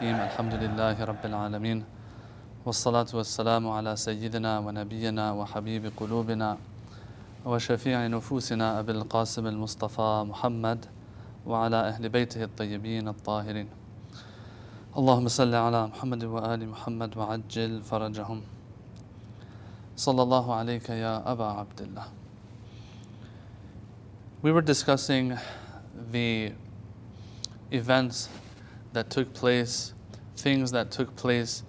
الرحيم الحمد لله رب العالمين والصلاة والسلام على سيدنا ونبينا وحبيب قلوبنا وشفيع نفوسنا أبي القاسم المصطفى محمد وعلى أهل بيته الطيبين الطاهرين. اللهم صل على محمد وآل محمد وعجل فرجهم. صلى الله عليك يا أبا عبد الله. We were discussing the events that took place, things that took place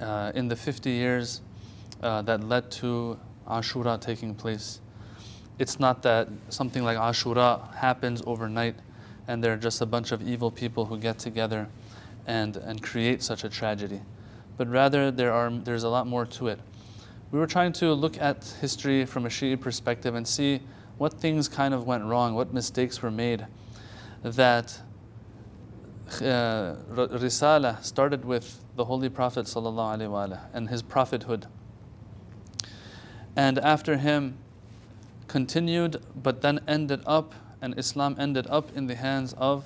uh, in the 50 years uh, that led to Ashura taking place. It's not that something like Ashura happens overnight and there are just a bunch of evil people who get together and, and create such a tragedy. But rather, there are, there's a lot more to it. We were trying to look at history from a Shi'i perspective and see what things kind of went wrong, what mistakes were made that uh, Risala started with the Holy Prophet and his prophethood. And after him continued, but then ended up, and Islam ended up in the hands of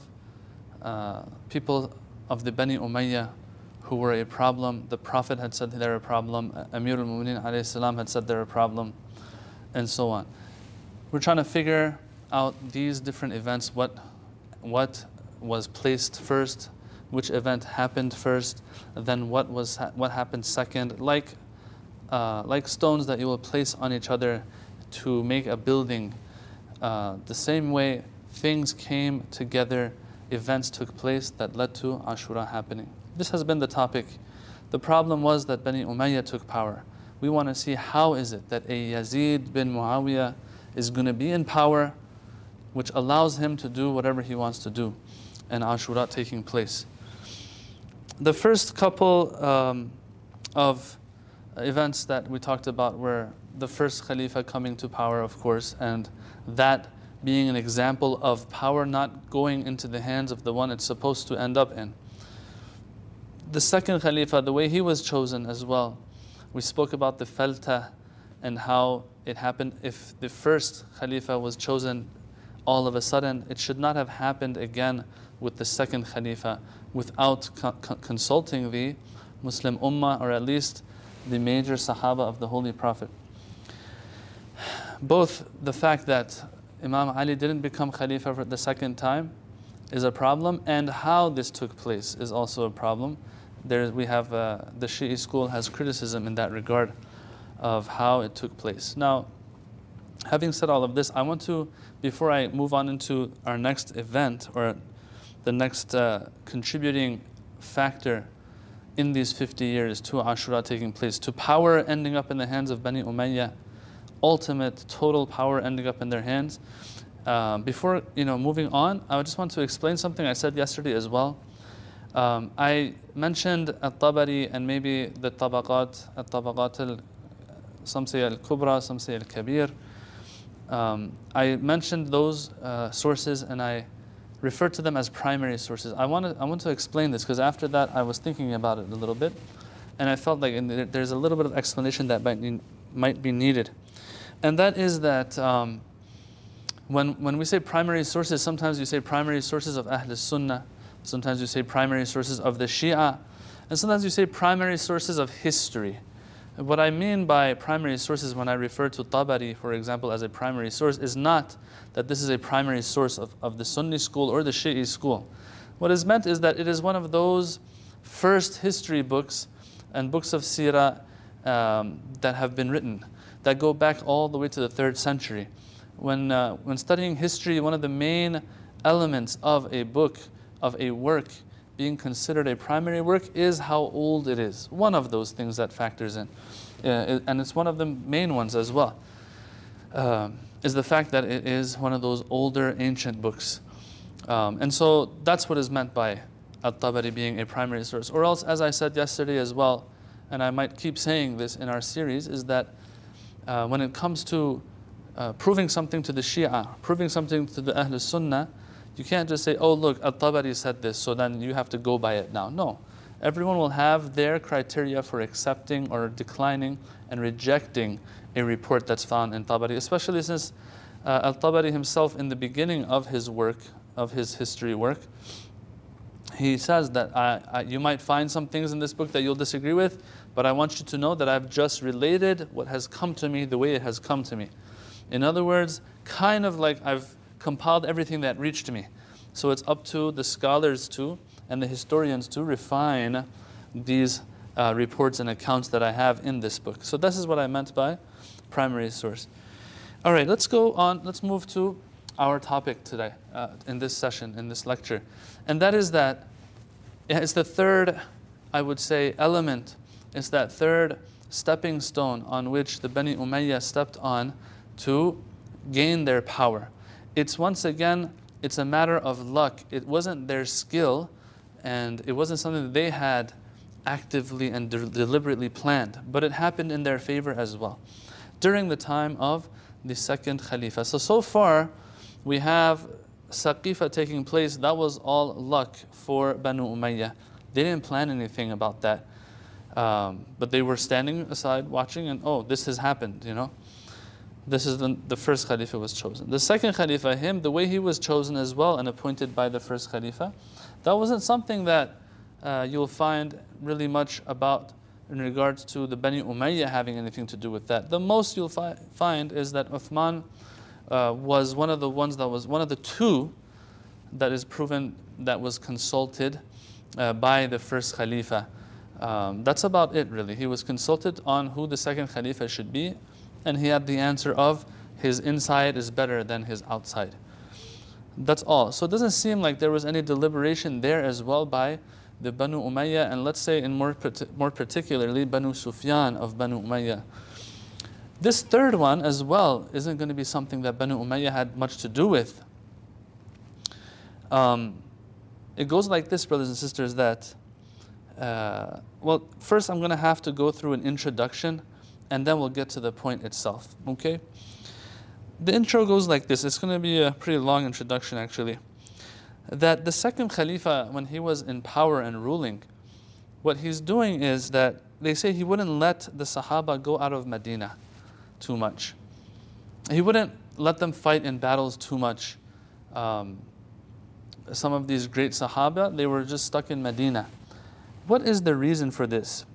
uh, people of the Bani Umayyah who were a problem. The Prophet had said they're a problem, Amir al Mu'mineen had said they're a problem, and so on. We're trying to figure out these different events, what, what was placed first, which event happened first, then what was ha what happened second, like uh, like stones that you will place on each other to make a building. Uh, the same way things came together, events took place that led to Ashura happening. This has been the topic. The problem was that Bani Umayyah took power. We want to see how is it that a Yazid bin Muawiyah is going to be in power, which allows him to do whatever he wants to do and Ashura taking place. The first couple um, of events that we talked about were the first Khalifa coming to power, of course, and that being an example of power not going into the hands of the one it's supposed to end up in. The second Khalifa, the way he was chosen as well, we spoke about the falta and how it happened. If the first Khalifa was chosen all of a sudden, it should not have happened again with the second Khalifa without co consulting the Muslim Ummah or at least the major Sahaba of the Holy Prophet. Both the fact that Imam Ali didn't become Khalifa for the second time is a problem, and how this took place is also a problem. There we have uh, the Shi'i school has criticism in that regard of how it took place. Now, having said all of this, I want to, before I move on into our next event or the next uh, contributing factor in these 50 years to Ashura taking place, to power ending up in the hands of Bani Umayyah, ultimate total power ending up in their hands. Um, before you know moving on, I just want to explain something I said yesterday as well. Um, I mentioned al-Tabari and maybe the Tabaqat, al-Tabaqat al, some say al-Kubra, some say al-Kabir. Um, I mentioned those uh, sources and I refer to them as primary sources. I, wanna, I want to explain this because after that I was thinking about it a little bit and I felt like there's a little bit of explanation that might, need, might be needed. And that is that um, when, when we say primary sources, sometimes you say primary sources of Ahl Sunnah, sometimes you say primary sources of the Shia, and sometimes you say primary sources of history. What I mean by primary sources when I refer to Tabari, for example, as a primary source, is not that this is a primary source of, of the Sunni school or the Shi'i school. What is meant is that it is one of those first history books and books of Sirah um, that have been written that go back all the way to the third century. When, uh, when studying history, one of the main elements of a book, of a work, being considered a primary work is how old it is. One of those things that factors in. Uh, and it's one of the main ones as well, uh, is the fact that it is one of those older ancient books. Um, and so that's what is meant by At-Tabari being a primary source. Or else, as I said yesterday as well, and I might keep saying this in our series, is that uh, when it comes to uh, proving something to the Shia, proving something to the Ahl Sunnah, you can't just say, oh, look, Al Tabari said this, so then you have to go by it now. No. Everyone will have their criteria for accepting or declining and rejecting a report that's found in Tabari, especially since uh, Al-Tabari himself, in the beginning of his work, of his history work, he says that I, I, you might find some things in this book that you'll disagree with, but I want you to know that I've just related what has come to me the way it has come to me. In other words, kind of like I've compiled everything that reached me. So it's up to the scholars to and the historians to refine these uh, reports and accounts that I have in this book. So this is what I meant by primary source. All right, let's go on. Let's move to our topic today uh, in this session, in this lecture. And that is that it's the third, I would say, element. It's that third stepping stone on which the Bani Umayyah stepped on to gain their power. It's once again, it's a matter of luck. It wasn't their skill and it wasn't something that they had actively and de- deliberately planned, but it happened in their favor as well during the time of the second Khalifa. So, so far, we have Saqifa taking place. That was all luck for Banu Umayyah. They didn't plan anything about that. Um, but they were standing aside watching, and oh, this has happened, you know. This is the, the first Khalifa was chosen. The second Khalifa, him, the way he was chosen as well and appointed by the first Khalifa, that wasn't something that uh, you'll find really much about in regards to the Bani Umayyah having anything to do with that. The most you'll fi- find is that Uthman uh, was one of the ones that was one of the two that is proven that was consulted uh, by the first Khalifa. Um, that's about it, really. He was consulted on who the second Khalifa should be, and he had the answer of his inside is better than his outside. That's all. So it doesn't seem like there was any deliberation there as well by the Banu Umayyah, and let's say in more, more particularly Banu Sufyan of Banu Umayyah. This third one as well isn't going to be something that Banu Umayyah had much to do with. Um, it goes like this, brothers and sisters, that, uh, well, first I'm going to have to go through an introduction and then we'll get to the point itself, okay? The intro goes like this. It's going to be a pretty long introduction, actually. That the second Khalifa, when he was in power and ruling, what he's doing is that they say he wouldn't let the Sahaba go out of Medina too much. He wouldn't let them fight in battles too much. Um, some of these great Sahaba, they were just stuck in Medina. What is the reason for this?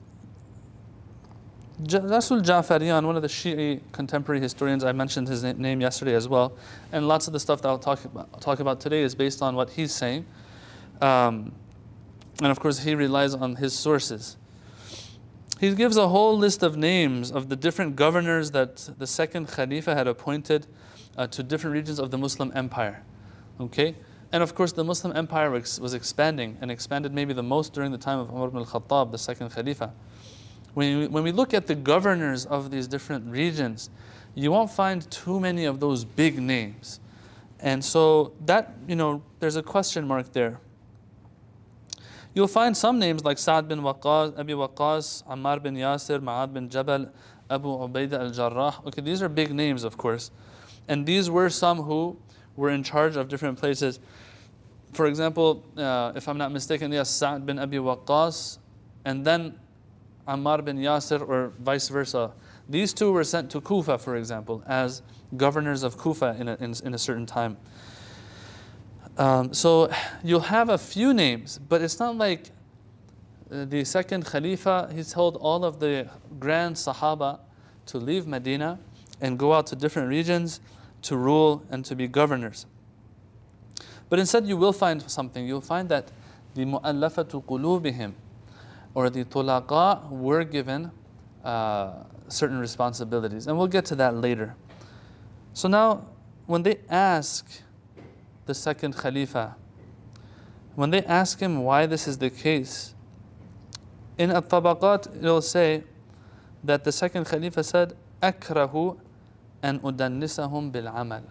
Rasul Ja'fariyan, one of the Shi'i contemporary historians, I mentioned his name yesterday as well, and lots of the stuff that I'll talk about, talk about today is based on what he's saying. Um, and of course, he relies on his sources. He gives a whole list of names of the different governors that the second Khalifa had appointed uh, to different regions of the Muslim empire. Okay? And of course, the Muslim empire was expanding and expanded maybe the most during the time of Umar ibn al-Khattab, the second Khalifa. When we, when we look at the governors of these different regions, you won't find too many of those big names. And so that, you know, there's a question mark there. You'll find some names like Sa'd bin Waqqas, Abi Waqqas, Ammar bin Yasir, Ma'ad bin Jabal, Abu Ubaidah al-Jarrah. Okay, these are big names, of course. And these were some who were in charge of different places. For example, uh, if I'm not mistaken, yes, Sa'd bin Abi Waqqas, and then Ammar bin Yasir or vice versa. These two were sent to Kufa, for example, as governors of Kufa in a, in, in a certain time. Um, so you'll have a few names, but it's not like uh, the second Khalifa, he told all of the grand Sahaba to leave Medina and go out to different regions to rule and to be governors. But instead, you will find something. You'll find that the mu'allafatu qulubihim, or the tulaqa were given uh, certain responsibilities. And we'll get to that later. So now, when they ask the second Khalifa, when they ask him why this is the case, in At-Tabaqat it'll say that the second Khalifa said, أكره أن أدنسهم بالعمل.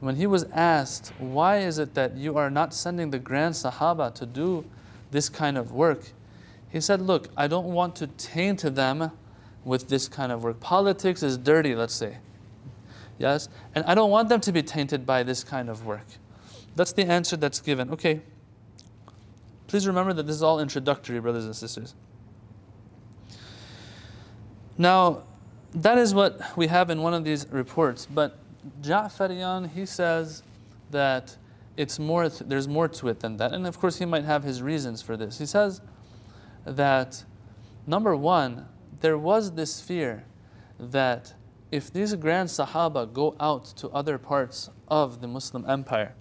When he was asked, why is it that you are not sending the grand Sahaba to do this kind of work? He said, Look, I don't want to taint them with this kind of work. Politics is dirty, let's say. Yes? And I don't want them to be tainted by this kind of work. That's the answer that's given. Okay. Please remember that this is all introductory, brothers and sisters. Now, that is what we have in one of these reports. But Ja'fariyan, he says that it's more, th- there's more to it than that. And of course, he might have his reasons for this. He says that, number one, there was this fear that if these grand Sahaba go out to other parts of the Muslim empire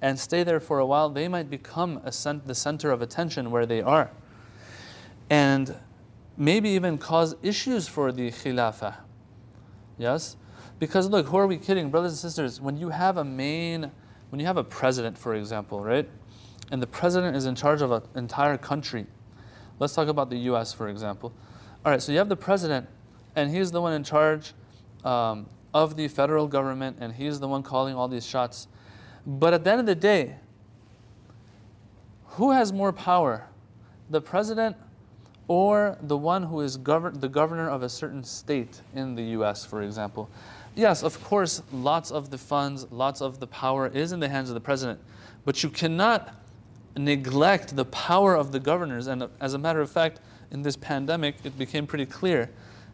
and stay there for a while, they might become cent- the center of attention where they are. And maybe even cause issues for the Khilafah. Yes? Because look, who are we kidding, brothers and sisters? When you have a main when you have a president, for example, right, and the president is in charge of an entire country, let's talk about the US, for example. All right, so you have the president, and he's the one in charge um, of the federal government, and he's the one calling all these shots. But at the end of the day, who has more power, the president or the one who is govern- the governor of a certain state in the US, for example? yes, of course, lots of the funds, lots of the power is in the hands of the president, but you cannot neglect the power of the governors. And as a matter of fact, in this pandemic, it became pretty clear.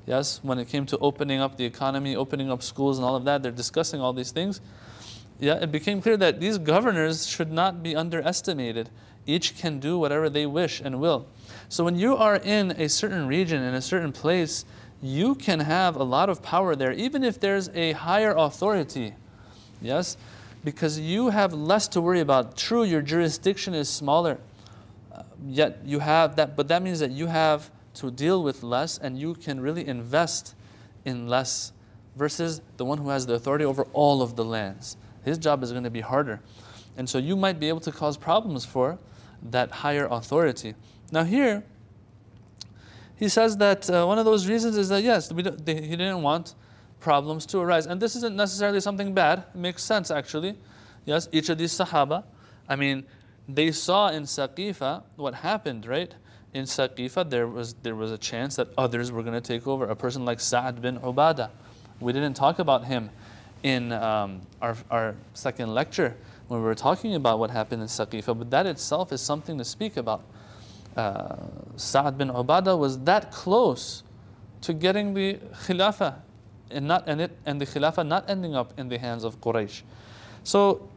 Yes, when it came to opening up the economy, opening up schools, and all of that, they're discussing all these things. Yeah, it became clear that these governors should not be underestimated. Each can do whatever they wish and will. So when you are in a certain region, in a certain place, you can have a lot of power there, even if there's a higher authority. Yes? Because you have less to worry about. True, your jurisdiction is smaller, uh, yet you have that, but that means that you have to deal with less and you can really invest in less versus the one who has the authority over all of the lands. His job is going to be harder. And so you might be able to cause problems for that higher authority. Now, here, he says that uh, one of those reasons is that yes, they, he didn't want problems to arise. And this isn't necessarily something bad. It makes sense actually. Yes, each of these Sahaba, I mean, they saw in Saqifa what happened, right? In Saqifa, there was, there was a chance that others were going to take over. A person like Sa'ad bin Ubadah. We didn't talk about him in um, our, our second lecture when we were talking about what happened in Saqifa, but that itself is something to speak about uh, Sa'ad bin Ubadah was that close to getting the Khilafah and, not, and, it, and the Khilafah not ending up in the hands of Quraysh. So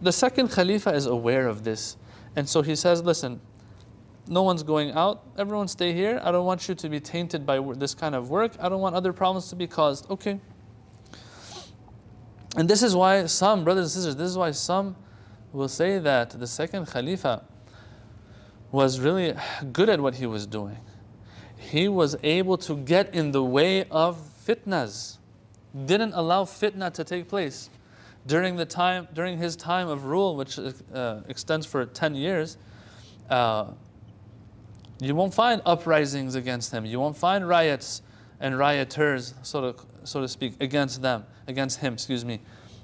the second Khalifa is aware of this. And so he says, listen, no one's going out. Everyone stay here. I don't want you to be tainted by this kind of work. I don't want other problems to be caused. Okay. And this is why some, brothers and sisters, this is why some will say that the second Khalifa was really good at what he was doing. He was able to get in the way of fitnas, didn't allow fitna to take place. During, the time, during his time of rule, which uh, extends for 10 years, uh, you won't find uprisings against him. You won't find riots and rioters, so to, so to speak, against them, against him, excuse me.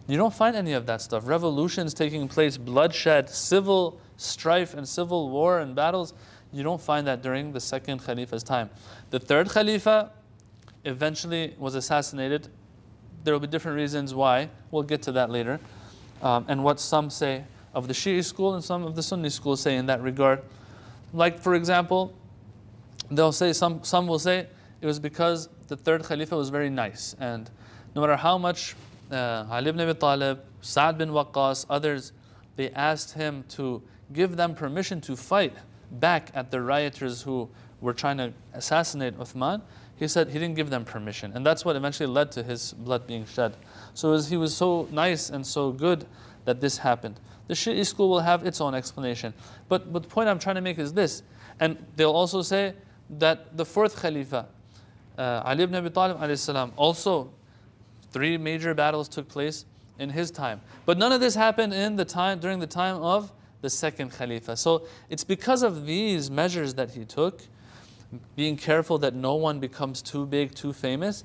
You don't find any of that stuff. Revolutions taking place, bloodshed, civil strife and civil war and battles, you don't find that during the second Khalifa's time. The third Khalifa eventually was assassinated. There will be different reasons why. We'll get to that later. Um, and what some say of the Shi'i school and some of the Sunni school say in that regard. Like, for example, they'll say, some, some will say it was because the third Khalifa was very nice. And no matter how much uh, Ali ibn Abi Talib, Sa'd bin Waqqas, others, they asked him to give them permission to fight back at the rioters who were trying to assassinate Uthman, he said he didn't give them permission. And that's what eventually led to his blood being shed. So was, he was so nice and so good that this happened. The Shi'i school will have its own explanation. But, but the point I'm trying to make is this. And they'll also say that the fourth Khalifa, uh, Ali ibn Abi Talib salam, also three major battles took place in his time. But none of this happened in the time during the time of the second Khalifa. So it's because of these measures that he took, being careful that no one becomes too big, too famous,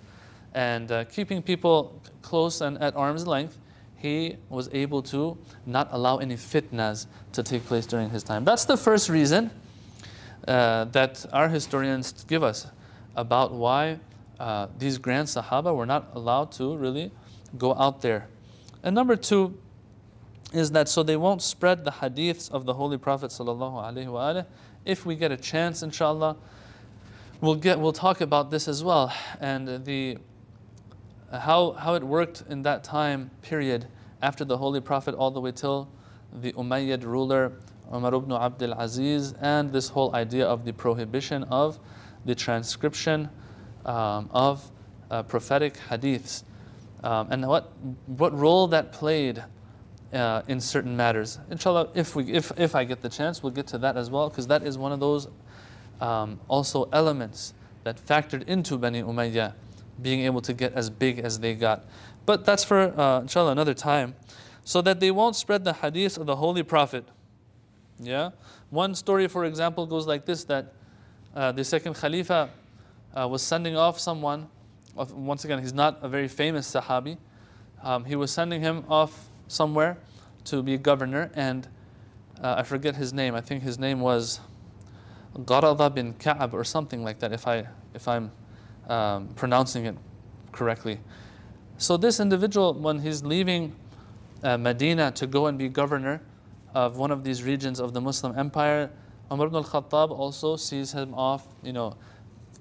and uh, keeping people close and at arm's length, he was able to not allow any fitnas to take place during his time. That's the first reason uh, that our historians give us about why uh, these grand Sahaba were not allowed to really go out there. And number two, is that so they won't spread the hadiths of the Holy Prophet If we get a chance, inshallah, we'll get we'll talk about this as well and the how how it worked in that time period after the Holy Prophet all the way till the Umayyad ruler Umar ibn Abdul Aziz and this whole idea of the prohibition of the transcription um, of uh, prophetic hadiths um, and what, what role that played uh, in certain matters. Inshallah, if, we, if, if I get the chance, we'll get to that as well because that is one of those um, also elements that factored into Bani Umayyah being able to get as big as they got. But that's for, uh, inshallah, another time. So that they won't spread the hadith of the Holy Prophet. Yeah? One story, for example, goes like this that uh, the second Khalifa uh, was sending off someone. Once again, he's not a very famous Sahabi. Um, he was sending him off somewhere to be governor, and uh, I forget his name. I think his name was Qarada bin Ka'ab or something like that, if, I, if I'm um, pronouncing it correctly. So, this individual, when he's leaving uh, Medina to go and be governor of one of these regions of the Muslim empire, Umar ibn al-Khattab also sees him off, you know,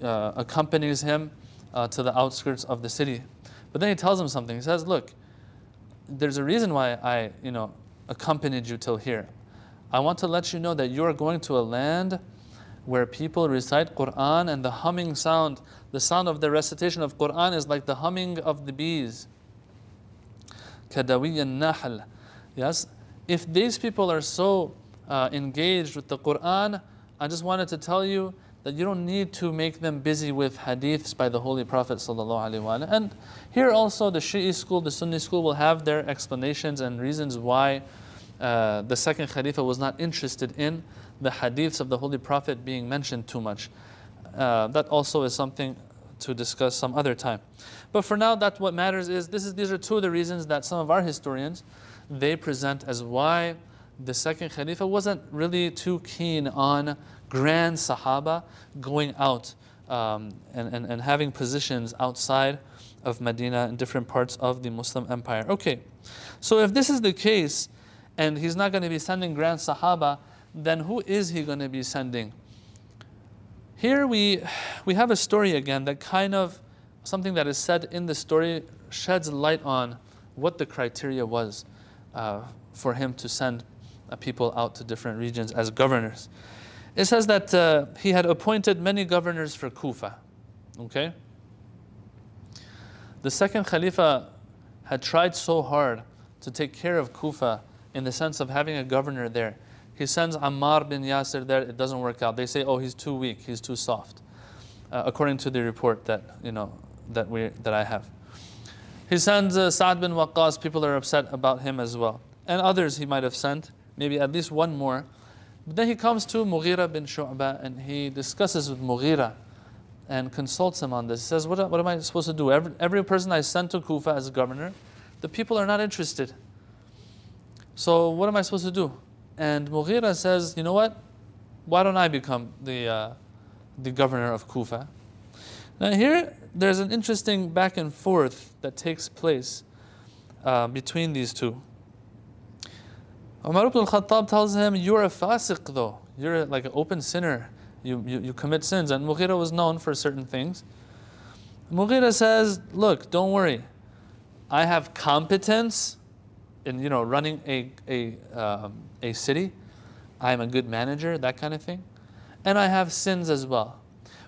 uh, accompanies him uh, to the outskirts of the city. But then he tells him something. He says, look, there's a reason why I, you know, accompanied you till here. I want to let you know that you are going to a land where people recite Quran and the humming sound, the sound of the recitation of Quran is like the humming of the bees. Kadawi nahl. Yes, if these people are so uh, engaged with the Quran, I just wanted to tell you that you don't need to make them busy with hadiths by the Holy Prophet And here also the Shi'i school, the Sunni school will have their explanations and reasons why uh, the second Khalifa was not interested in the hadiths of the Holy Prophet being mentioned too much. Uh, that also is something to discuss some other time. But for now, that what matters is this is these are two of the reasons that some of our historians they present as why the second Khalifa wasn't really too keen on grand Sahaba going out um, and, and, and having positions outside of Medina in different parts of the Muslim empire. Okay, so if this is the case, and he's not going to be sending grand Sahaba, then who is he going to be sending? Here we, we have a story again that kind of, something that is said in the story sheds light on what the criteria was uh, for him to send uh, people out to different regions as governors. It says that uh, he had appointed many governors for Kufa. Okay? The second Khalifa had tried so hard to take care of Kufa in the sense of having a governor there. He sends Ammar bin Yasir there, it doesn't work out. They say, oh, he's too weak, he's too soft, uh, according to the report that, you know, that, we, that I have. He sends uh, Sa'd bin Waqqas, people are upset about him as well. And others he might have sent, maybe at least one more. But then he comes to Mughira bin Shu'bah and he discusses with Mughira and consults him on this. He says, What, what am I supposed to do? Every, every person I sent to Kufa as governor, the people are not interested. So what am I supposed to do? And Mughira says, You know what? Why don't I become the, uh, the governor of Kufa? Now, here there's an interesting back and forth that takes place uh, between these two. Umar ibn al-Khattab tells him, you're a fasiq though. You're like an open sinner. You, you, you commit sins. And Mughira was known for certain things. Mughira says, look, don't worry. I have competence in you know running a, a, um, a city. I'm a good manager, that kind of thing. And I have sins as well.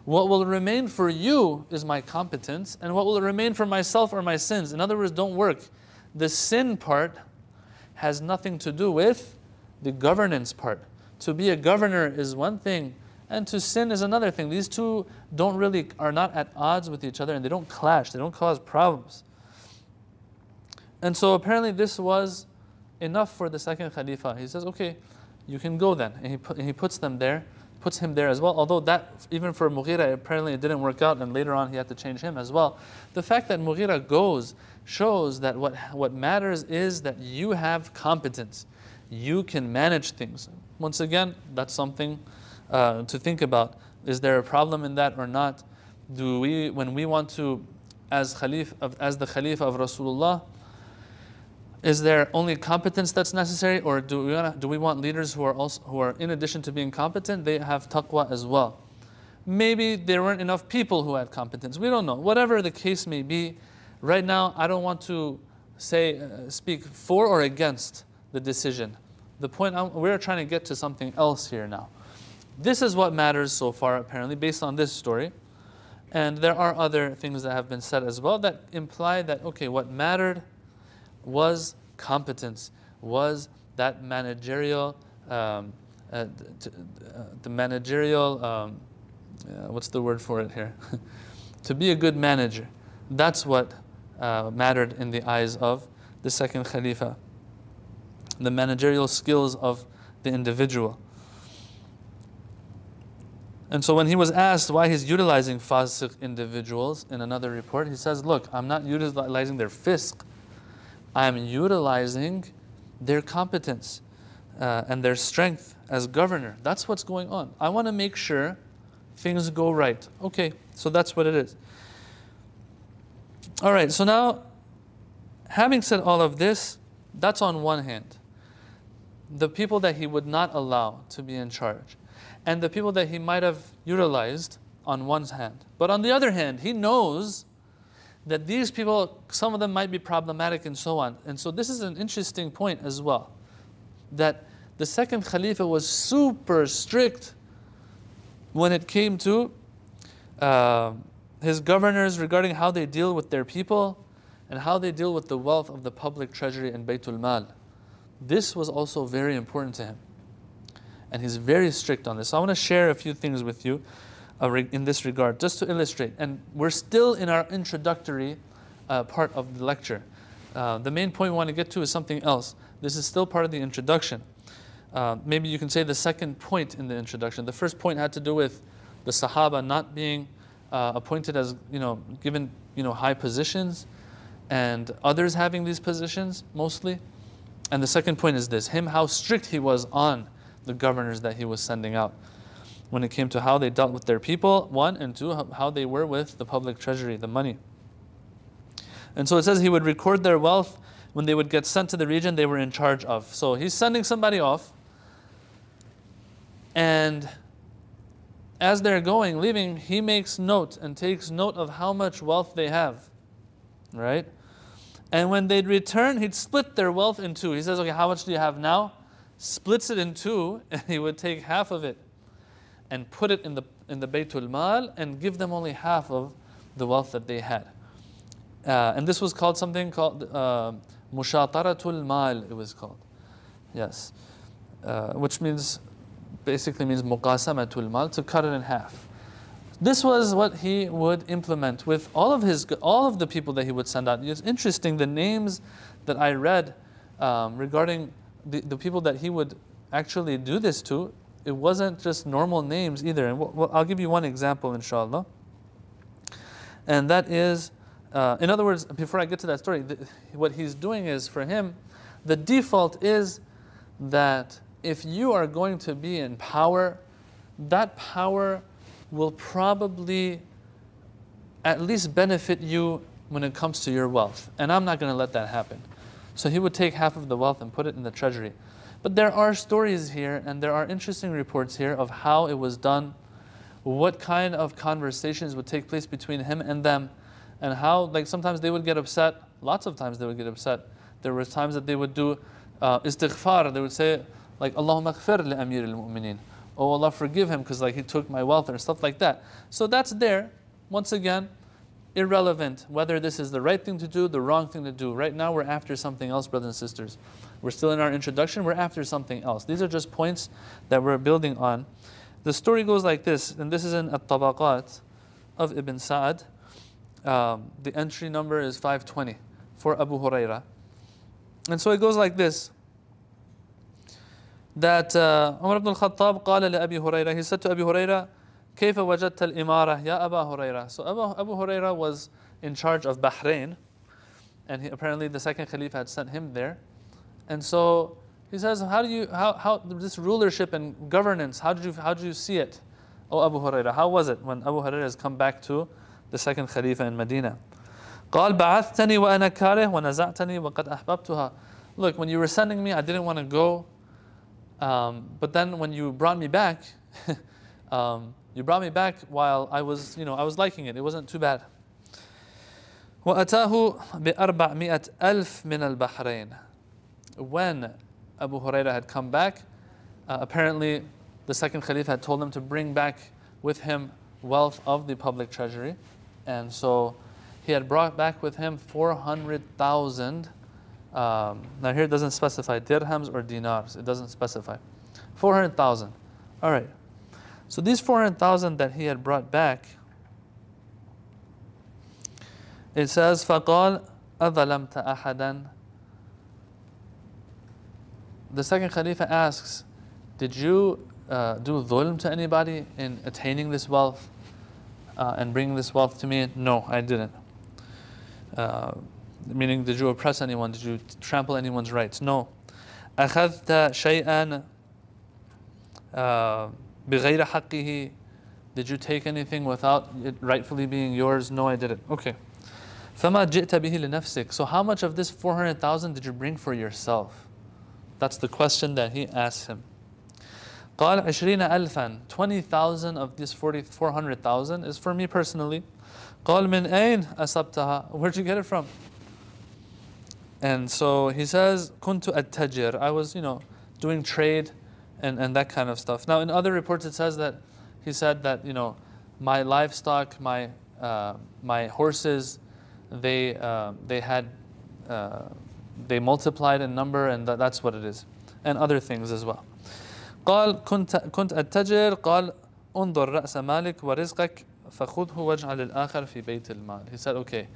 What will remain for you is my competence, and what will remain for myself are my sins. In other words, don't work. The sin part has nothing to do with the governance part. To be a governor is one thing, and to sin is another thing. These two don't really are not at odds with each other, and they don't clash. They don't cause problems. And so apparently this was enough for the second Khalifa. He says, "Okay, you can go then," and he put, and he puts them there puts him there as well. Although that, even for Mughira, apparently it didn't work out, and later on he had to change him as well. The fact that Mughira goes shows that what, what matters is that you have competence. You can manage things. Once again, that's something uh, to think about. Is there a problem in that or not? Do we, when we want to, as Khalif, as the Khalifa of Rasulullah, is there only competence that's necessary, or do we, wanna, do we want leaders who are also who are in addition to being competent, they have taqwa as well? Maybe there weren't enough people who had competence. We don't know. Whatever the case may be, right now I don't want to say uh, speak for or against the decision. The point I'm, we're trying to get to something else here now. This is what matters so far, apparently, based on this story. And there are other things that have been said as well that imply that, okay, what mattered was competence, was that managerial, um, uh, uh, the managerial, um, uh, what's the word for it here? to be a good manager. That's what uh, mattered in the eyes of the second Khalifa. The managerial skills of the individual. And so when he was asked why he's utilizing fasiq individuals in another report, he says, Look, I'm not utilizing their fisq, I'm utilizing their competence uh, and their strength as governor. That's what's going on. I want to make sure things go right. Okay, so that's what it is. All right, so now, having said all of this, that's on one hand. The people that he would not allow to be in charge, and the people that he might have utilized on one hand. But on the other hand, he knows that these people, some of them might be problematic and so on. And so, this is an interesting point as well. That the second Khalifa was super strict when it came to uh, his governors regarding how they deal with their people and how they deal with the wealth of the public treasury and Baytul Mal. This was also very important to him. And he's very strict on this. So I want to share a few things with you in this regard, just to illustrate. And we're still in our introductory uh, part of the lecture. Uh, the main point we want to get to is something else. This is still part of the introduction. Uh, maybe you can say the second point in the introduction. The first point had to do with the Sahaba not being uh, appointed as, you know, given, you know, high positions and others having these positions mostly. And the second point is this him, how strict he was on the governors that he was sending out when it came to how they dealt with their people, one, and two, how they were with the public treasury, the money. And so it says he would record their wealth when they would get sent to the region they were in charge of. So he's sending somebody off, and as they're going, leaving, he makes note and takes note of how much wealth they have. Right? And when they'd return, he'd split their wealth in two. He says, Okay, how much do you have now? Splits it in two, and he would take half of it and put it in the, in the Baytul Mal and give them only half of the wealth that they had. Uh, and this was called something called uh, Mal, it was called. Yes. Uh, which means basically means muqasamatul mal, to cut it in half. This was what he would implement with all of his, all of the people that he would send out. It's interesting the names that I read um, regarding the, the people that he would actually do this to. It wasn't just normal names either. And we'll, I'll give you one example, inshallah. And that is, uh, in other words, before I get to that story, what he's doing is for him, the default is that if you are going to be in power, that power will probably at least benefit you when it comes to your wealth. And I'm not going to let that happen. So he would take half of the wealth and put it in the treasury. But there are stories here and there are interesting reports here of how it was done, what kind of conversations would take place between him and them, and how, like, sometimes they would get upset. Lots of times they would get upset. There were times that they would do uh, istighfar. They would say, like Allahumma khfir li Amir al Mu'mineen. Oh Allah, forgive him because like he took my wealth or stuff like that. So that's there. Once again, irrelevant whether this is the right thing to do, the wrong thing to do. Right now we're after something else, brothers and sisters. We're still in our introduction, we're after something else. These are just points that we're building on. The story goes like this, and this is in At-Tabaqat of Ibn Sa'ad. Um, the entry number is 520 for Abu Huraira. And so it goes like this that uh, Umar ibn al-Khattab قال لأبي هريرة he said to Abu Huraira كيف وجدت الإمارة يا أبا هريرة so Abu, Abu Huraira was in charge of Bahrain and he, apparently the second Khalifa had sent him there and so he says how do you how, how this rulership and governance how did you how did you see it oh Abu Huraira how was it when Abu Huraira has come back to the second Khalifa in Medina قال بعثتني وأنا كاره ونزعتني وقد أحببتها look when you were sending me I didn't want to go um, but then when you brought me back, um, you brought me back while I was, you know, I was liking it. It wasn't too bad. وأتاه بأربعمائة ألف من البحرين when Abu Huraira had come back. Uh, apparently, the second Khalifa had told him to bring back with him wealth of the public treasury. And so he had brought back with him 400,000. Um, now, here it doesn't specify dirhams or dinars, it doesn't specify. 400,000. All right. So these 400,000 that he had brought back, it says, فَقَالْ أَظَلَمْتَ أَحَدًا The second Khalifa asks, Did you uh, do dhulm to anybody in attaining this wealth uh, and bringing this wealth to me? No, I didn't. Uh, meaning, did you oppress anyone? Did you trample anyone's rights? No. أخذت شيئا بغير حقه Did you take anything without it rightfully being yours? No, I didn't. Okay. فما جئت به لنفسك So how much of this 400,000 did you bring for yourself? That's the question that he asks him. قال عشرين ألفا 20,000 of this 400,000 is for me personally. قال من أين أصبتها Where'd you get it from? And so he says كنت أتجر I was, you know, doing trade and, and that kind of stuff. Now in other reports it says that he said that, you know, my livestock, my, uh, my horses, they, uh, they had, uh, they multiplied in number and that, that's what it is. And other things as well. قال كنت كنت أتجر قال انظر رأس مالك ورزقك فخذه واجعل الآخر في بيت المال. He said, okay,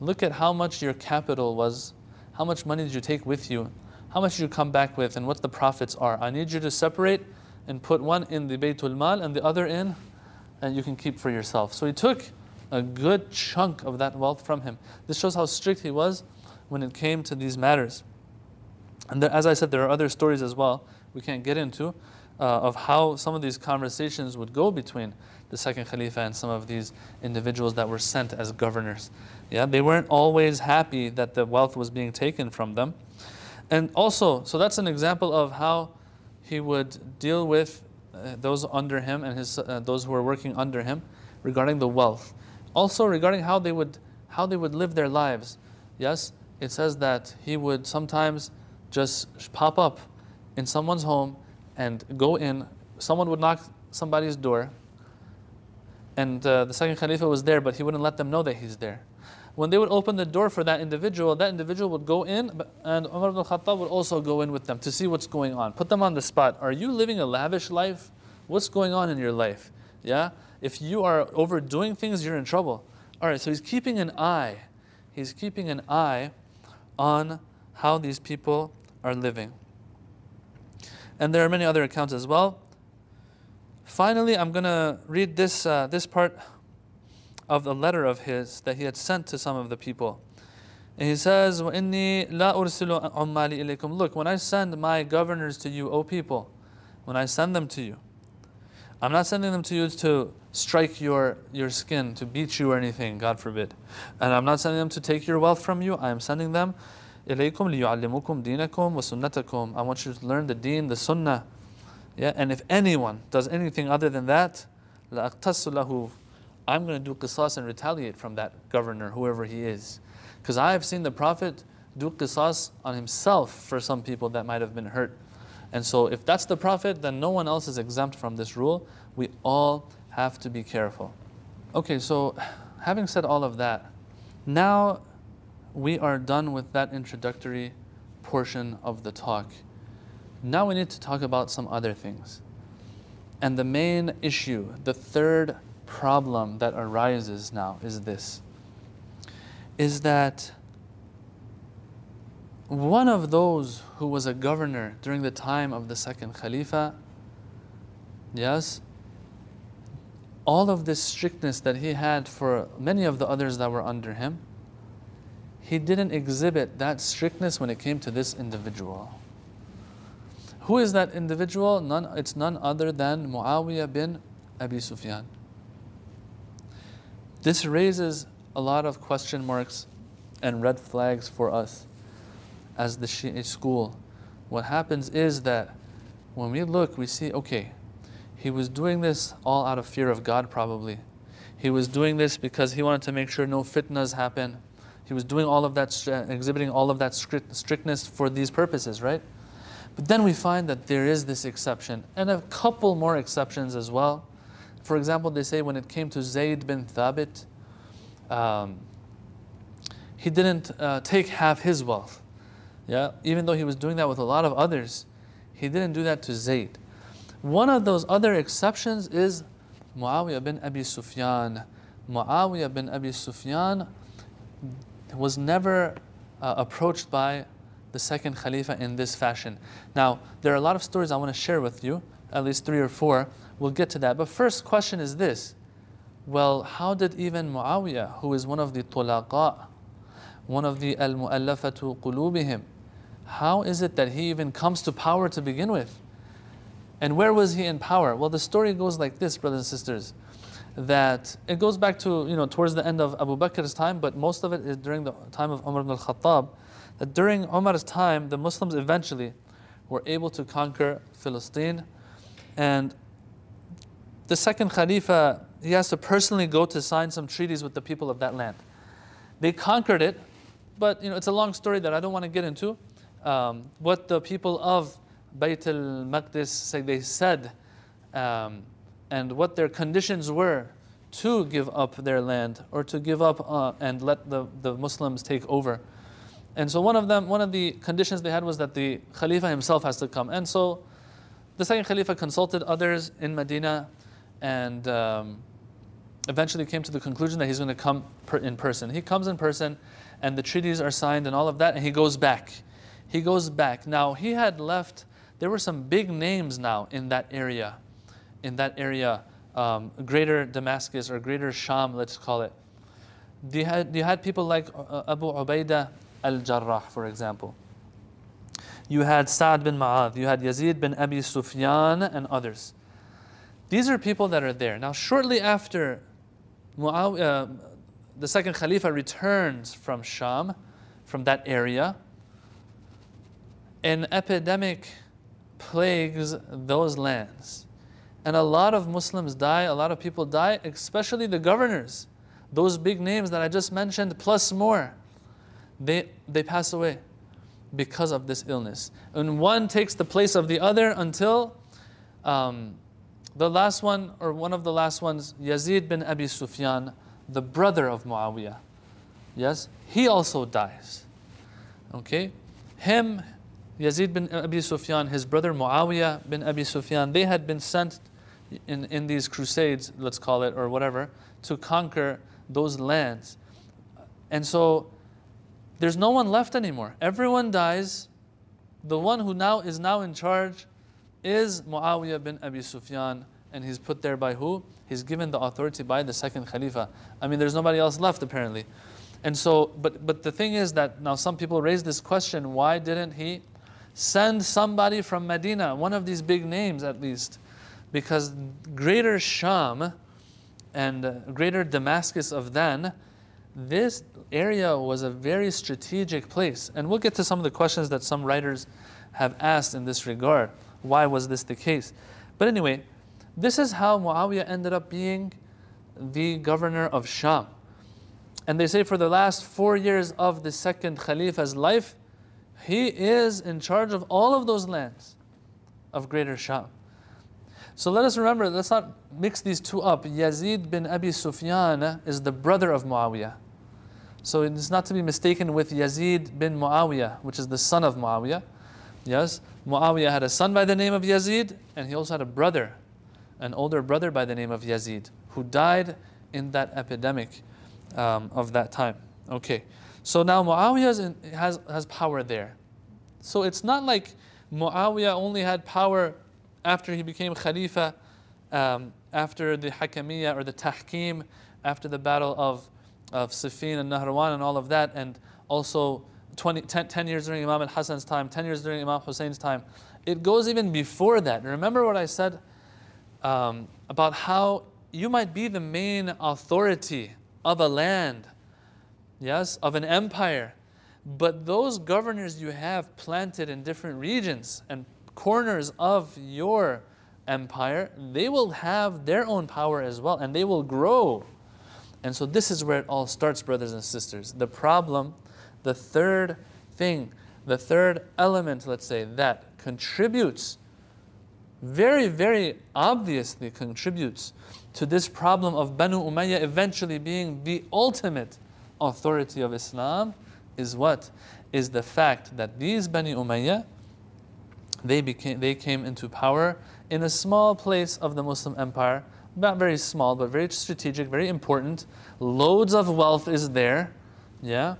look at how much your capital was, how much money did you take with you, how much did you come back with, and what the profits are. I need you to separate and put one in the Baytul Mal and the other in, and you can keep for yourself. So he took a good chunk of that wealth from him. This shows how strict he was when it came to these matters. And there, as I said, there are other stories as well we can't get into uh, of how some of these conversations would go between the second Khalifa and some of these individuals that were sent as governors. Yeah, they weren't always happy that the wealth was being taken from them. And also, so that's an example of how he would deal with uh, those under him and his, uh, those who were working under him regarding the wealth. Also regarding how they would, how they would live their lives. Yes, it says that he would sometimes just pop up in someone's home and go in. Someone would knock somebody's door, and uh, the second Khalifa was there, but he wouldn't let them know that he's there. When they would open the door for that individual, that individual would go in, and Umar ibn Khattab would also go in with them to see what's going on. Put them on the spot. Are you living a lavish life? What's going on in your life? Yeah? If you are overdoing things, you're in trouble. All right, so he's keeping an eye. He's keeping an eye on how these people are living. And there are many other accounts as well. Finally, I'm going to read this, uh, this part of the letter of his that he had sent to some of the people. And he says, وَإِنِّي لَا أُرْسِلُ عُمَّالِي إِلَيْكُمْ Look, when I send my governors to you, O people, when I send them to you, I'm not sending them to you to strike your, your skin, to beat you or anything, God forbid. And I'm not sending them to take your wealth from you. I am sending them إليكم ليعلموكم دينكم وسنتكم. I want you to learn the deen, the sunnah. Yeah, and if anyone does anything other than that, لأقتص له. I'm going to do qisas and retaliate from that governor, whoever he is. Because I have seen the Prophet do qisas on himself for some people that might have been hurt. And so if that's the Prophet, then no one else is exempt from this rule. We all have to be careful. Okay, so having said all of that, now we are done with that introductory portion of the talk. Now we need to talk about some other things. And the main issue, the third problem that arises now is this is that one of those who was a governor during the time of the second Khalifa, yes, all of this strictness that he had for many of the others that were under him, he didn't exhibit that strictness when it came to this individual. Who is that individual? None, it's none other than Muawiyah bin Abi Sufyan. This raises a lot of question marks and red flags for us as the Shia school. What happens is that when we look, we see, okay, he was doing this all out of fear of God, probably. He was doing this because he wanted to make sure no fitnas happen. He was doing all of that, exhibiting all of that strictness for these purposes, right? But then we find that there is this exception, and a couple more exceptions as well. For example, they say when it came to Zayd bin Thabit, um, he didn't uh, take half his wealth. Yeah, even though he was doing that with a lot of others, he didn't do that to Zayd. One of those other exceptions is Muawiyah bin Abi Sufyan. Muawiyah bin Abi Sufyan was never uh, approached by the second Khalifa in this fashion. Now, there are a lot of stories I want to share with you, at least three or four. We'll get to that. But first question is this. Well, how did even Muawiyah, who is one of the tulaqa, one of the al-mu'allafatu qulubihim, how is it that he even comes to power to begin with? And where was he in power? Well, the story goes like this, brothers and sisters, that it goes back to, you know, towards the end of Abu Bakr's time, but most of it is during the time of Umar ibn al-Khattab, that during Umar's time, the Muslims eventually were able to conquer Philistine. And the second Khalifa, he has to personally go to sign some treaties with the people of that land. They conquered it, but you know, it's a long story that I don't want to get into. Um, what the people of Bayt al-Maqdis say they said um, and what their conditions were to give up their land or to give up uh, and let the, the Muslims take over. And so one of them, one of the conditions they had was that the Khalifa himself has to come. And so the second Khalifa consulted others in Medina and um, eventually came to the conclusion that he's going to come per in person. He comes in person and the treaties are signed and all of that and he goes back. He goes back. Now he had left, there were some big names now in that area, in that area, um, greater Damascus or greater Sham, let's call it. You had, you had people like uh, Abu Ubaidah al-Jarrah, for example. You had Sa'd bin Ma'adh, you had Yazid bin Abi Sufyan and others. These are people that are there. Now, shortly after uh, the second Khalifa returns from Sham, from that area, an epidemic plagues those lands. And a lot of Muslims die, a lot of people die, especially the governors. Those big names that I just mentioned, plus more they, they pass away because of this illness. And one takes the place of the other until um, the last one, or one of the last ones, Yazid bin Abi Sufyan, the brother of Muawiyah. Yes, he also dies. Okay? Him, Yazid bin Abi Sufyan, his brother Muawiyah bin Abi Sufyan, they had been sent in, in these crusades, let's call it, or whatever, to conquer those lands. And so there's no one left anymore. Everyone dies. The one who now is now in charge is Muawiyah bin Abi Sufyan, and he's put there by who? He's given the authority by the second Khalifa. I mean, there's nobody else left apparently. And so, but, but the thing is that now some people raise this question why didn't he send somebody from Medina, one of these big names at least? Because greater Sham and greater Damascus of then, this area was a very strategic place. And we'll get to some of the questions that some writers have asked in this regard. Why was this the case? But anyway, this is how Muawiyah ended up being the governor of Sham. And they say for the last four years of the second Khalifa's life, he is in charge of all of those lands of Greater Sham. So let us remember, let's not mix these two up. Yazid bin Abi Sufyan is the brother of Muawiyah. So it's not to be mistaken with Yazid bin Muawiyah, which is the son of Muawiyah. Yes, Muawiyah had a son by the name of Yazid, and he also had a brother, an older brother by the name of Yazid, who died in that epidemic um, of that time. Okay, so now Muawiyah has, has power there. So it's not like Muawiyah only had power after he became Khalifa, um, after the Hakamiyya or the Tahkim, after the battle of of Siffin and Nahrawan and all of that, and also 20, 10, 10 years during Imam al-Hasan's time, 10 years during Imam Hussein's time. It goes even before that. Remember what I said um, about how you might be the main authority of a land, yes, of an empire, but those governors you have planted in different regions and corners of your empire, they will have their own power as well, and they will grow. And so this is where it all starts, brothers and sisters. The problem, the third thing, the third element, let's say, that contributes, very, very obviously contributes to this problem of Banu Umayyah eventually being the ultimate authority of Islam is what? Is the fact that these Bani Umayyah, they, became, they came into power in a small place of the Muslim empire, not very small, but very strategic, very important. Loads of wealth is there, yeah?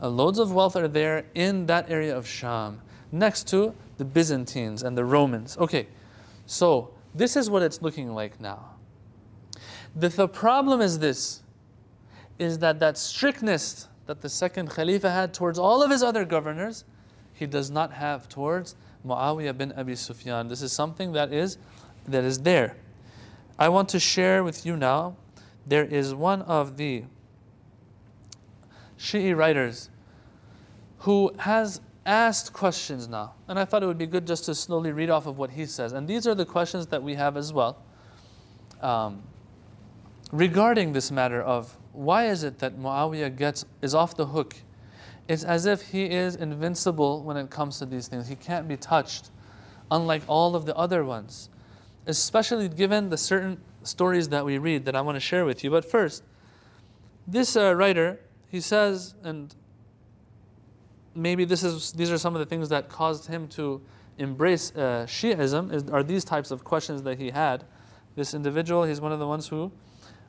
Uh, loads of wealth are there in that area of Sham, next to the Byzantines and the Romans. Okay, so this is what it's looking like now. The, the problem is this, is that that strictness that the second Khalifa had towards all of his other governors, he does not have towards Muawiyah bin Abi Sufyan. This is something that is, that is there. I want to share with you now, there is one of the Shi'i writers who has asked questions now. And I thought it would be good just to slowly read off of what he says. And these are the questions that we have as well um, regarding this matter of why is it that Muawiyah gets, is off the hook? It's as if he is invincible when it comes to these things. He can't be touched, unlike all of the other ones. Especially given the certain stories that we read that I want to share with you. But first, this uh, writer, he says, and maybe this is, these are some of the things that caused him to embrace uh, Shi'ism, is, are these types of questions that he had. This individual, he's one of the ones who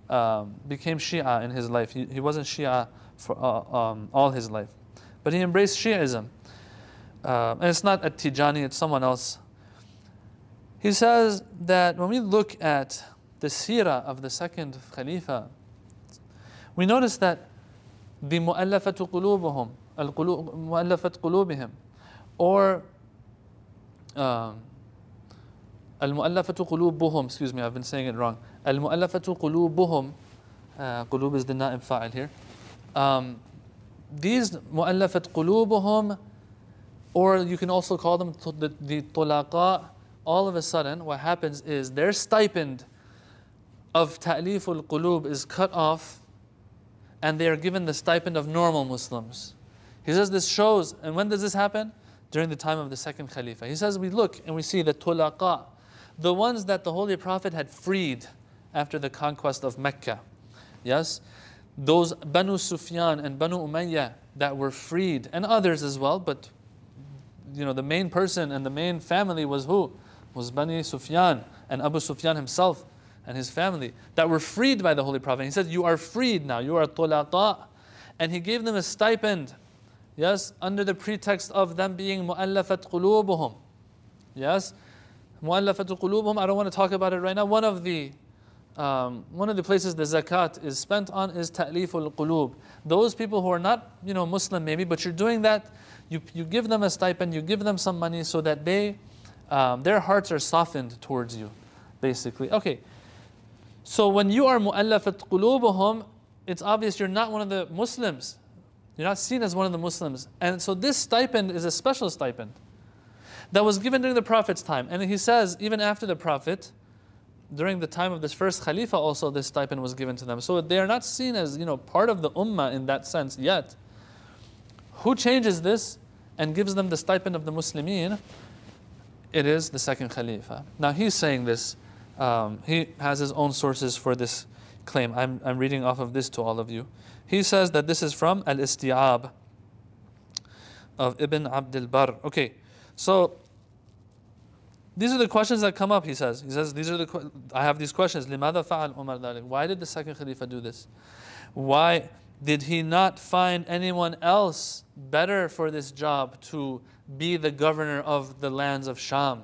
um, became Shia in his life. He, he wasn't Shia for uh, um, all his life, but he embraced Shiism. Uh, and it's not at Tijani, it's someone else. He says that when we look at the seerah of the second Khalifa, we notice that the mu'allafatu qulubuhum, mu'allafat qulubihim, or um, al-mu'allafatu qulubuhum, excuse me, I've been saying it wrong. Al-mu'allafatu qulubuhum, uh, is the na'ib fa'il here. Um, these mu'allafat qulubuhum, or you can also call them the, the tulaqa, all of a sudden what happens is their stipend of ta'liful qulub is cut off and they are given the stipend of normal Muslims. He says this shows, and when does this happen? During the time of the second Khalifa. He says we look and we see the tulaqa, the ones that the Holy Prophet had freed after the conquest of Mecca. Yes? Those Banu Sufyan and Banu Umayyah that were freed, and others as well, but you know, the main person and the main family was who? Was Bani Sufyan and Abu Sufyan himself and his family that were freed by the Holy Prophet. He said, You are freed now, you are tulaqa. And he gave them a stipend, yes, under the pretext of them being mu'allafat qulubuhum. Yes, mu'allafat qulubuhum, I don't want to talk about it right now. One of the um, one of the places the zakat is spent on is ta'liful qulub. Those people who are not, you know, Muslim maybe, but you're doing that, you, you give them a stipend, you give them some money so that they, um, their hearts are softened towards you, basically. Okay, so when you are mu'allafat qulubuhum, it's obvious you're not one of the Muslims. You're not seen as one of the Muslims. And so this stipend is a special stipend that was given during the Prophet's time. And he says, even after the Prophet, during the time of this first Khalifa also this stipend was given to them. So they are not seen as, you know, part of the ummah in that sense yet. Who changes this and gives them the stipend of the Muslimin? It is the second Khalifa. Now he's saying this um, he has his own sources for this claim. I'm, I'm reading off of this to all of you. He says that this is from Al Isti'ab of Ibn Abdul Barr. Okay, so these are the questions that come up, he says. He says, these are the, I have these questions. لماذا فعل عمر ذلك? Why did the second Khalifa do this? Why did he not find anyone else better for this job to be the governor of the lands of Sham?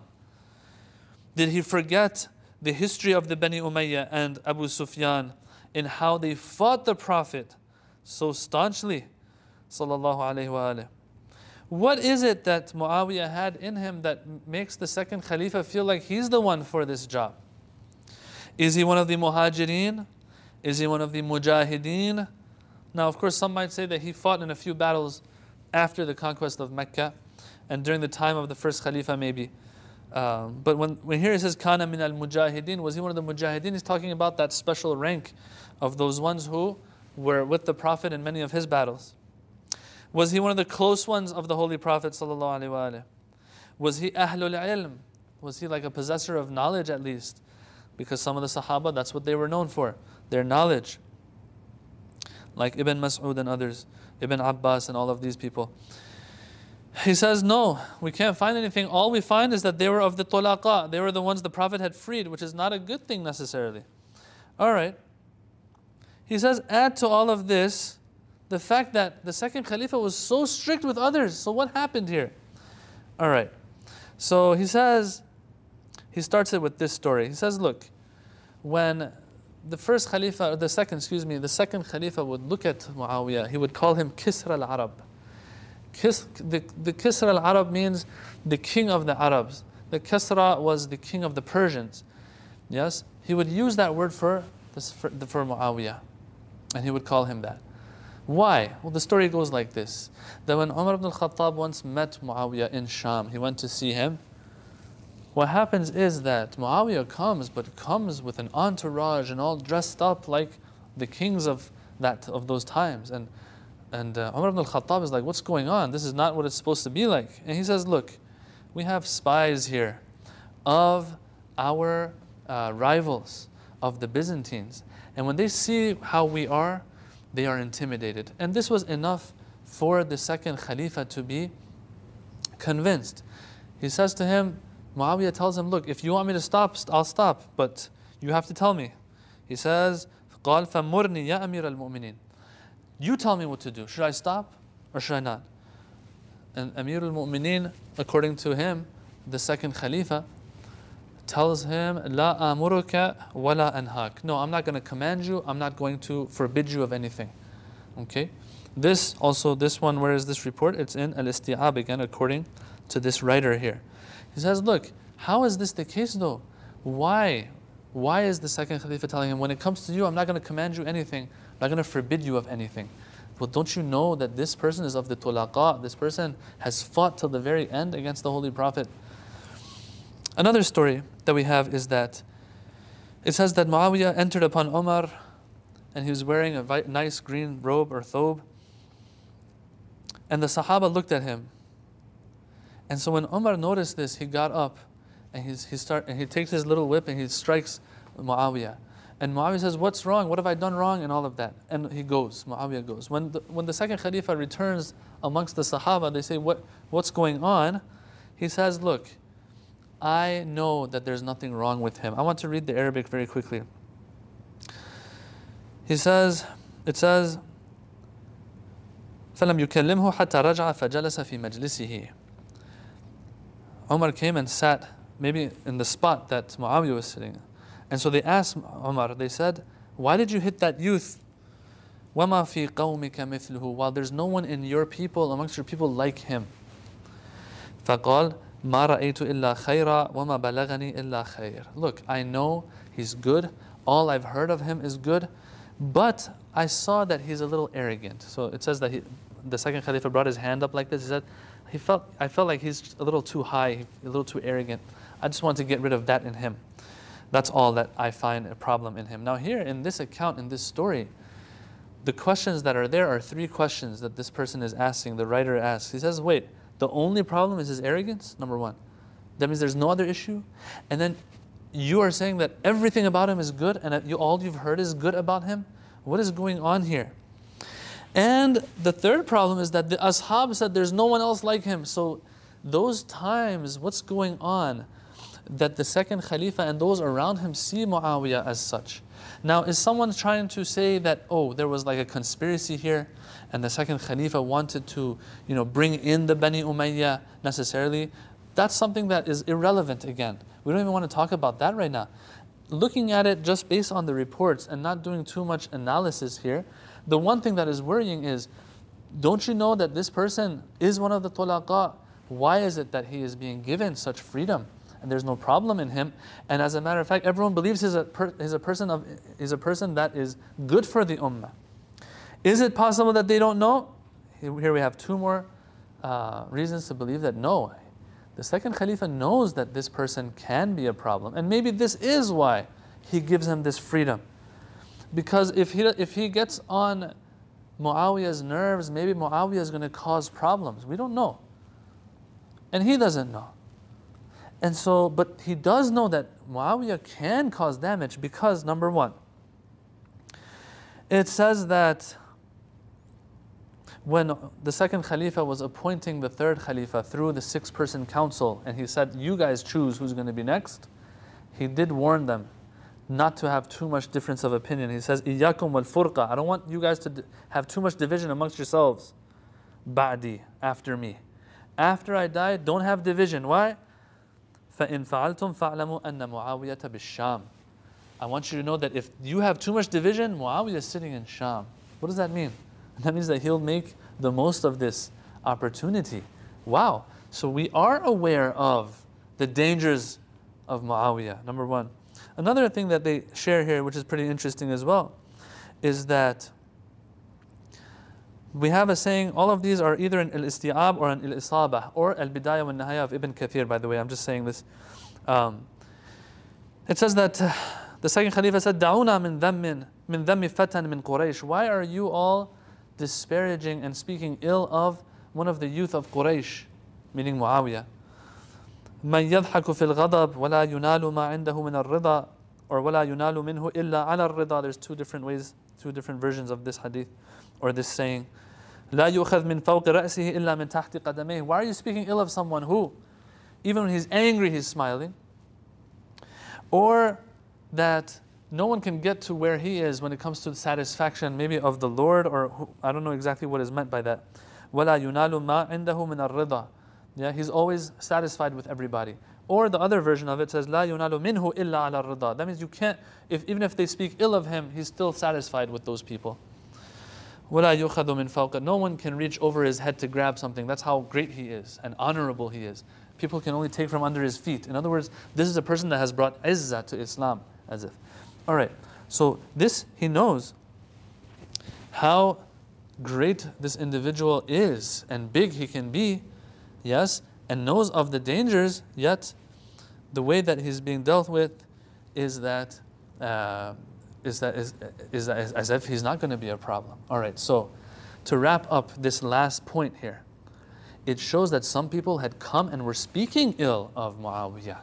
Did he forget the history of the Bani Umayyah and Abu Sufyan in how they fought the Prophet so staunchly. Sallallahu alayhi wa What is it that Muawiyah had in him that makes the second Khalifa feel like he's the one for this job? Is he one of the Muhajirin? Is he one of the Mujahideen? Now, of course, some might say that he fought in a few battles after the conquest of Mecca and during the time of the first Khalifa, maybe. Um, but when, when here it says kana min al mujahideen, was he one of the mujahideen? He's talking about that special rank of those ones who were with the Prophet in many of his battles. Was he one of the close ones of the Holy Prophet? Was he ahlul ilm? Was he like a possessor of knowledge at least? Because some of the Sahaba, that's what they were known for, their knowledge. Like Ibn Mas'ud and others, Ibn Abbas and all of these people. He says, No, we can't find anything. All we find is that they were of the tulaqa. They were the ones the Prophet had freed, which is not a good thing necessarily. All right. He says, Add to all of this the fact that the second Khalifa was so strict with others. So, what happened here? All right. So, he says, he starts it with this story. He says, Look, when the first Khalifa, or the second, excuse me, the second Khalifa would look at Muawiyah, he would call him Kisra al Arab. Kis, the, the Kisra al Arab means the king of the Arabs. The Kisra was the king of the Persians. Yes? He would use that word for, this, for, for Muawiyah. And he would call him that. Why? Well, the story goes like this that when Umar ibn al-Khattab once met Muawiyah in Sham, he went to see him. What happens is that Muawiyah comes, but comes with an entourage and all dressed up like the kings of that of those times. And and uh, Umar ibn al-Khattab is like, what's going on? This is not what it's supposed to be like. And he says, look, we have spies here of our uh, rivals, of the Byzantines. And when they see how we are, they are intimidated. And this was enough for the second Khalifa to be convinced. He says to him, Muawiyah tells him, Look, if you want me to stop, I'll stop, but you have to tell me. He says, قال فمرني يا أمير المؤمنين you tell me what to do. Should I stop or should I not? And Amir al Mu'mineen, according to him, the second Khalifa, tells him, La amuruka wala anhak. No, I'm not going to command you, I'm not going to forbid you of anything. Okay? This also, this one, where is this report? It's in Al Isti'ab again, according to this writer here. He says, Look, how is this the case though? Why? Why is the second Khalifa telling him, When it comes to you, I'm not going to command you anything? I'm not going to forbid you of anything. Well, don't you know that this person is of the tulaqa? This person has fought till the very end against the Holy Prophet. Another story that we have is that it says that Muawiyah entered upon Omar and he was wearing a nice green robe or thobe. And the Sahaba looked at him. And so when Omar noticed this, he got up and, he's, he, start, and he takes his little whip and he strikes Muawiyah. And Muawiyah says, What's wrong? What have I done wrong? And all of that. And he goes, Muawiyah goes. When the, when the second Khalifa returns amongst the Sahaba, they say, what, What's going on? He says, Look, I know that there's nothing wrong with him. I want to read the Arabic very quickly. He says, It says, فلم يكلمه حتى رجع فجلس في مجلسه. Umar came and sat maybe in the spot that Muawiyah was sitting. And so they asked Umar, they said, Why did you hit that youth? وَمَا فِي قَوْمِكَ مِثْلُهُ While there's no one in your people, amongst your people like him. فقال ما رأيت إلا خيرا وما بلغني إلا خير. Look, I know he's good. All I've heard of him is good. But I saw that he's a little arrogant. So it says that he, the second Khalifa brought his hand up like this. He said, he felt, I felt like he's a little too high, a little too arrogant. I just want to get rid of that in him. That's all that I find a problem in him. Now, here in this account, in this story, the questions that are there are three questions that this person is asking, the writer asks. He says, wait, the only problem is his arrogance, number one. That means there's no other issue. And then you are saying that everything about him is good and you, all you've heard is good about him? What is going on here? And the third problem is that the ashab said there's no one else like him. So those times, what's going on? that the second Khalifa and those around him see Muawiyah as such. Now, is someone trying to say that, oh, there was like a conspiracy here and the second Khalifa wanted to, you know, bring in the Bani Umayyah necessarily? That's something that is irrelevant again. We don't even want to talk about that right now. Looking at it just based on the reports and not doing too much analysis here, the one thing that is worrying is don't you know that this person is one of the tulaqa? Why is it that he is being given such freedom? and there's no problem in him. And as a matter of fact, everyone believes he's a, per, he's a, person, of, he's a person that is good for the ummah. Is it possible that they don't know? Here we have two more uh, reasons to believe that no. The second Khalifa knows that this person can be a problem. And maybe this is why he gives him this freedom. Because if he, if he gets on Muawiyah's nerves, maybe Muawiyah is going to cause problems. We don't know. And he doesn't know. And so, but he does know that Muawiyah can cause damage because, number one, it says that when the second Khalifa was appointing the third Khalifa through the six person council, and he said, You guys choose who's going to be next, he did warn them not to have too much difference of opinion. He says, Iyakum wal furqa. I don't want you guys to have too much division amongst yourselves. Ba'di, after me. After I die, don't have division. Why? فَإِن فَعَلْتُمْ فَاعْلَمُوا أَنَّ مُعَاوِيَةَ بِالشَّامِ I want you to know that if you have too much division, Muawiyah is sitting in Sham. What does that mean? That means that he'll make the most of this opportunity. Wow. So we are aware of the dangers of Muawiyah, number one. Another thing that they share here, which is pretty interesting as well, is that we have a saying, all of these are either an al-isti'ab or an al-isabah, or al-bidayah wa nihaya of Ibn Kathir, by the way, I'm just saying this. Um, it says that uh, the second Khalifa said, دعونا من ذم من ذم فتن من قريش. Why are you all disparaging and speaking ill of one of the youth of Quraysh, meaning Muawiyah? من يضحك في الغضب ولا ينال ما عنده من الرضا or ولا ينال منه إلا على الرضا There's two different ways, two different versions of this hadith or this saying. لا يؤخذ من فوق رأسه إلا من تحت قدميه Why are you speaking ill of someone who, even when he's angry, he's smiling? Or that no one can get to where he is when it comes to the satisfaction maybe of the Lord or who, I don't know exactly what is meant by that. ولا ينال ما عنده من الرضا yeah, he's always satisfied with everybody. Or the other version of it says, لا ينال منه إلا على الرضا. That means you can't, if, even if they speak ill of him, he's still satisfied with those people. ولا يؤخذ من فوق. No one can reach over his head to grab something. That's how great he is and honorable he is. People can only take from under his feet. In other words, this is a person that has brought izzah to Islam, as if. All right, so this he knows how great this individual is and big he can be yes, and knows of the dangers, yet the way that he's being dealt with is that uh, is that is, as if he's not going to be a problem. All right, so to wrap up this last point here, it shows that some people had come and were speaking ill of Muawiyah.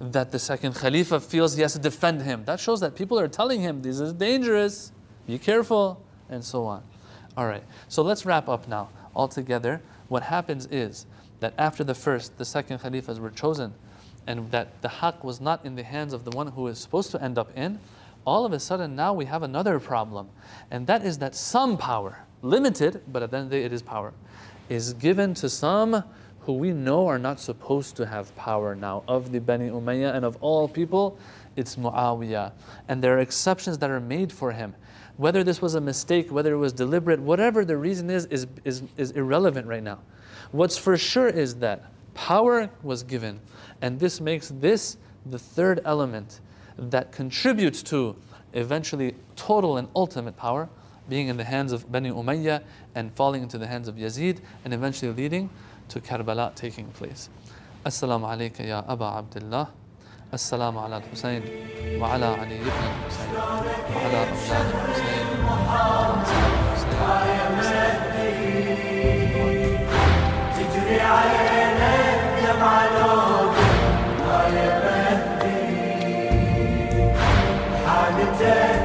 That the second Khalifa feels he has to defend him. That shows that people are telling him this is dangerous, be careful, and so on. All right, so let's wrap up now. Altogether, what happens is that after the first, the second Khalifas were chosen, and that the haqq was not in the hands of the one who is supposed to end up in, all of a sudden now we have another problem. And that is that some power, limited, but at the end of the day it is power, is given to some who we know are not supposed to have power now. Of the Bani Umayyah and of all people, it's Muawiyah. And there are exceptions that are made for him. Whether this was a mistake, whether it was deliberate, whatever the reason is, is, is, is irrelevant right now. What's for sure is that power was given, and this makes this the third element that contributes to eventually total and ultimate power being in the hands of Bani Umayyah and falling into the hands of Yazid and eventually leading to Karbala taking place. Assalamu alayka ya Aba Abdullah. السلام على الحسين وعلى علي بن الحسين وعلى أولاد الحسين تجري عينك دمع لوقت يا مهدي حالته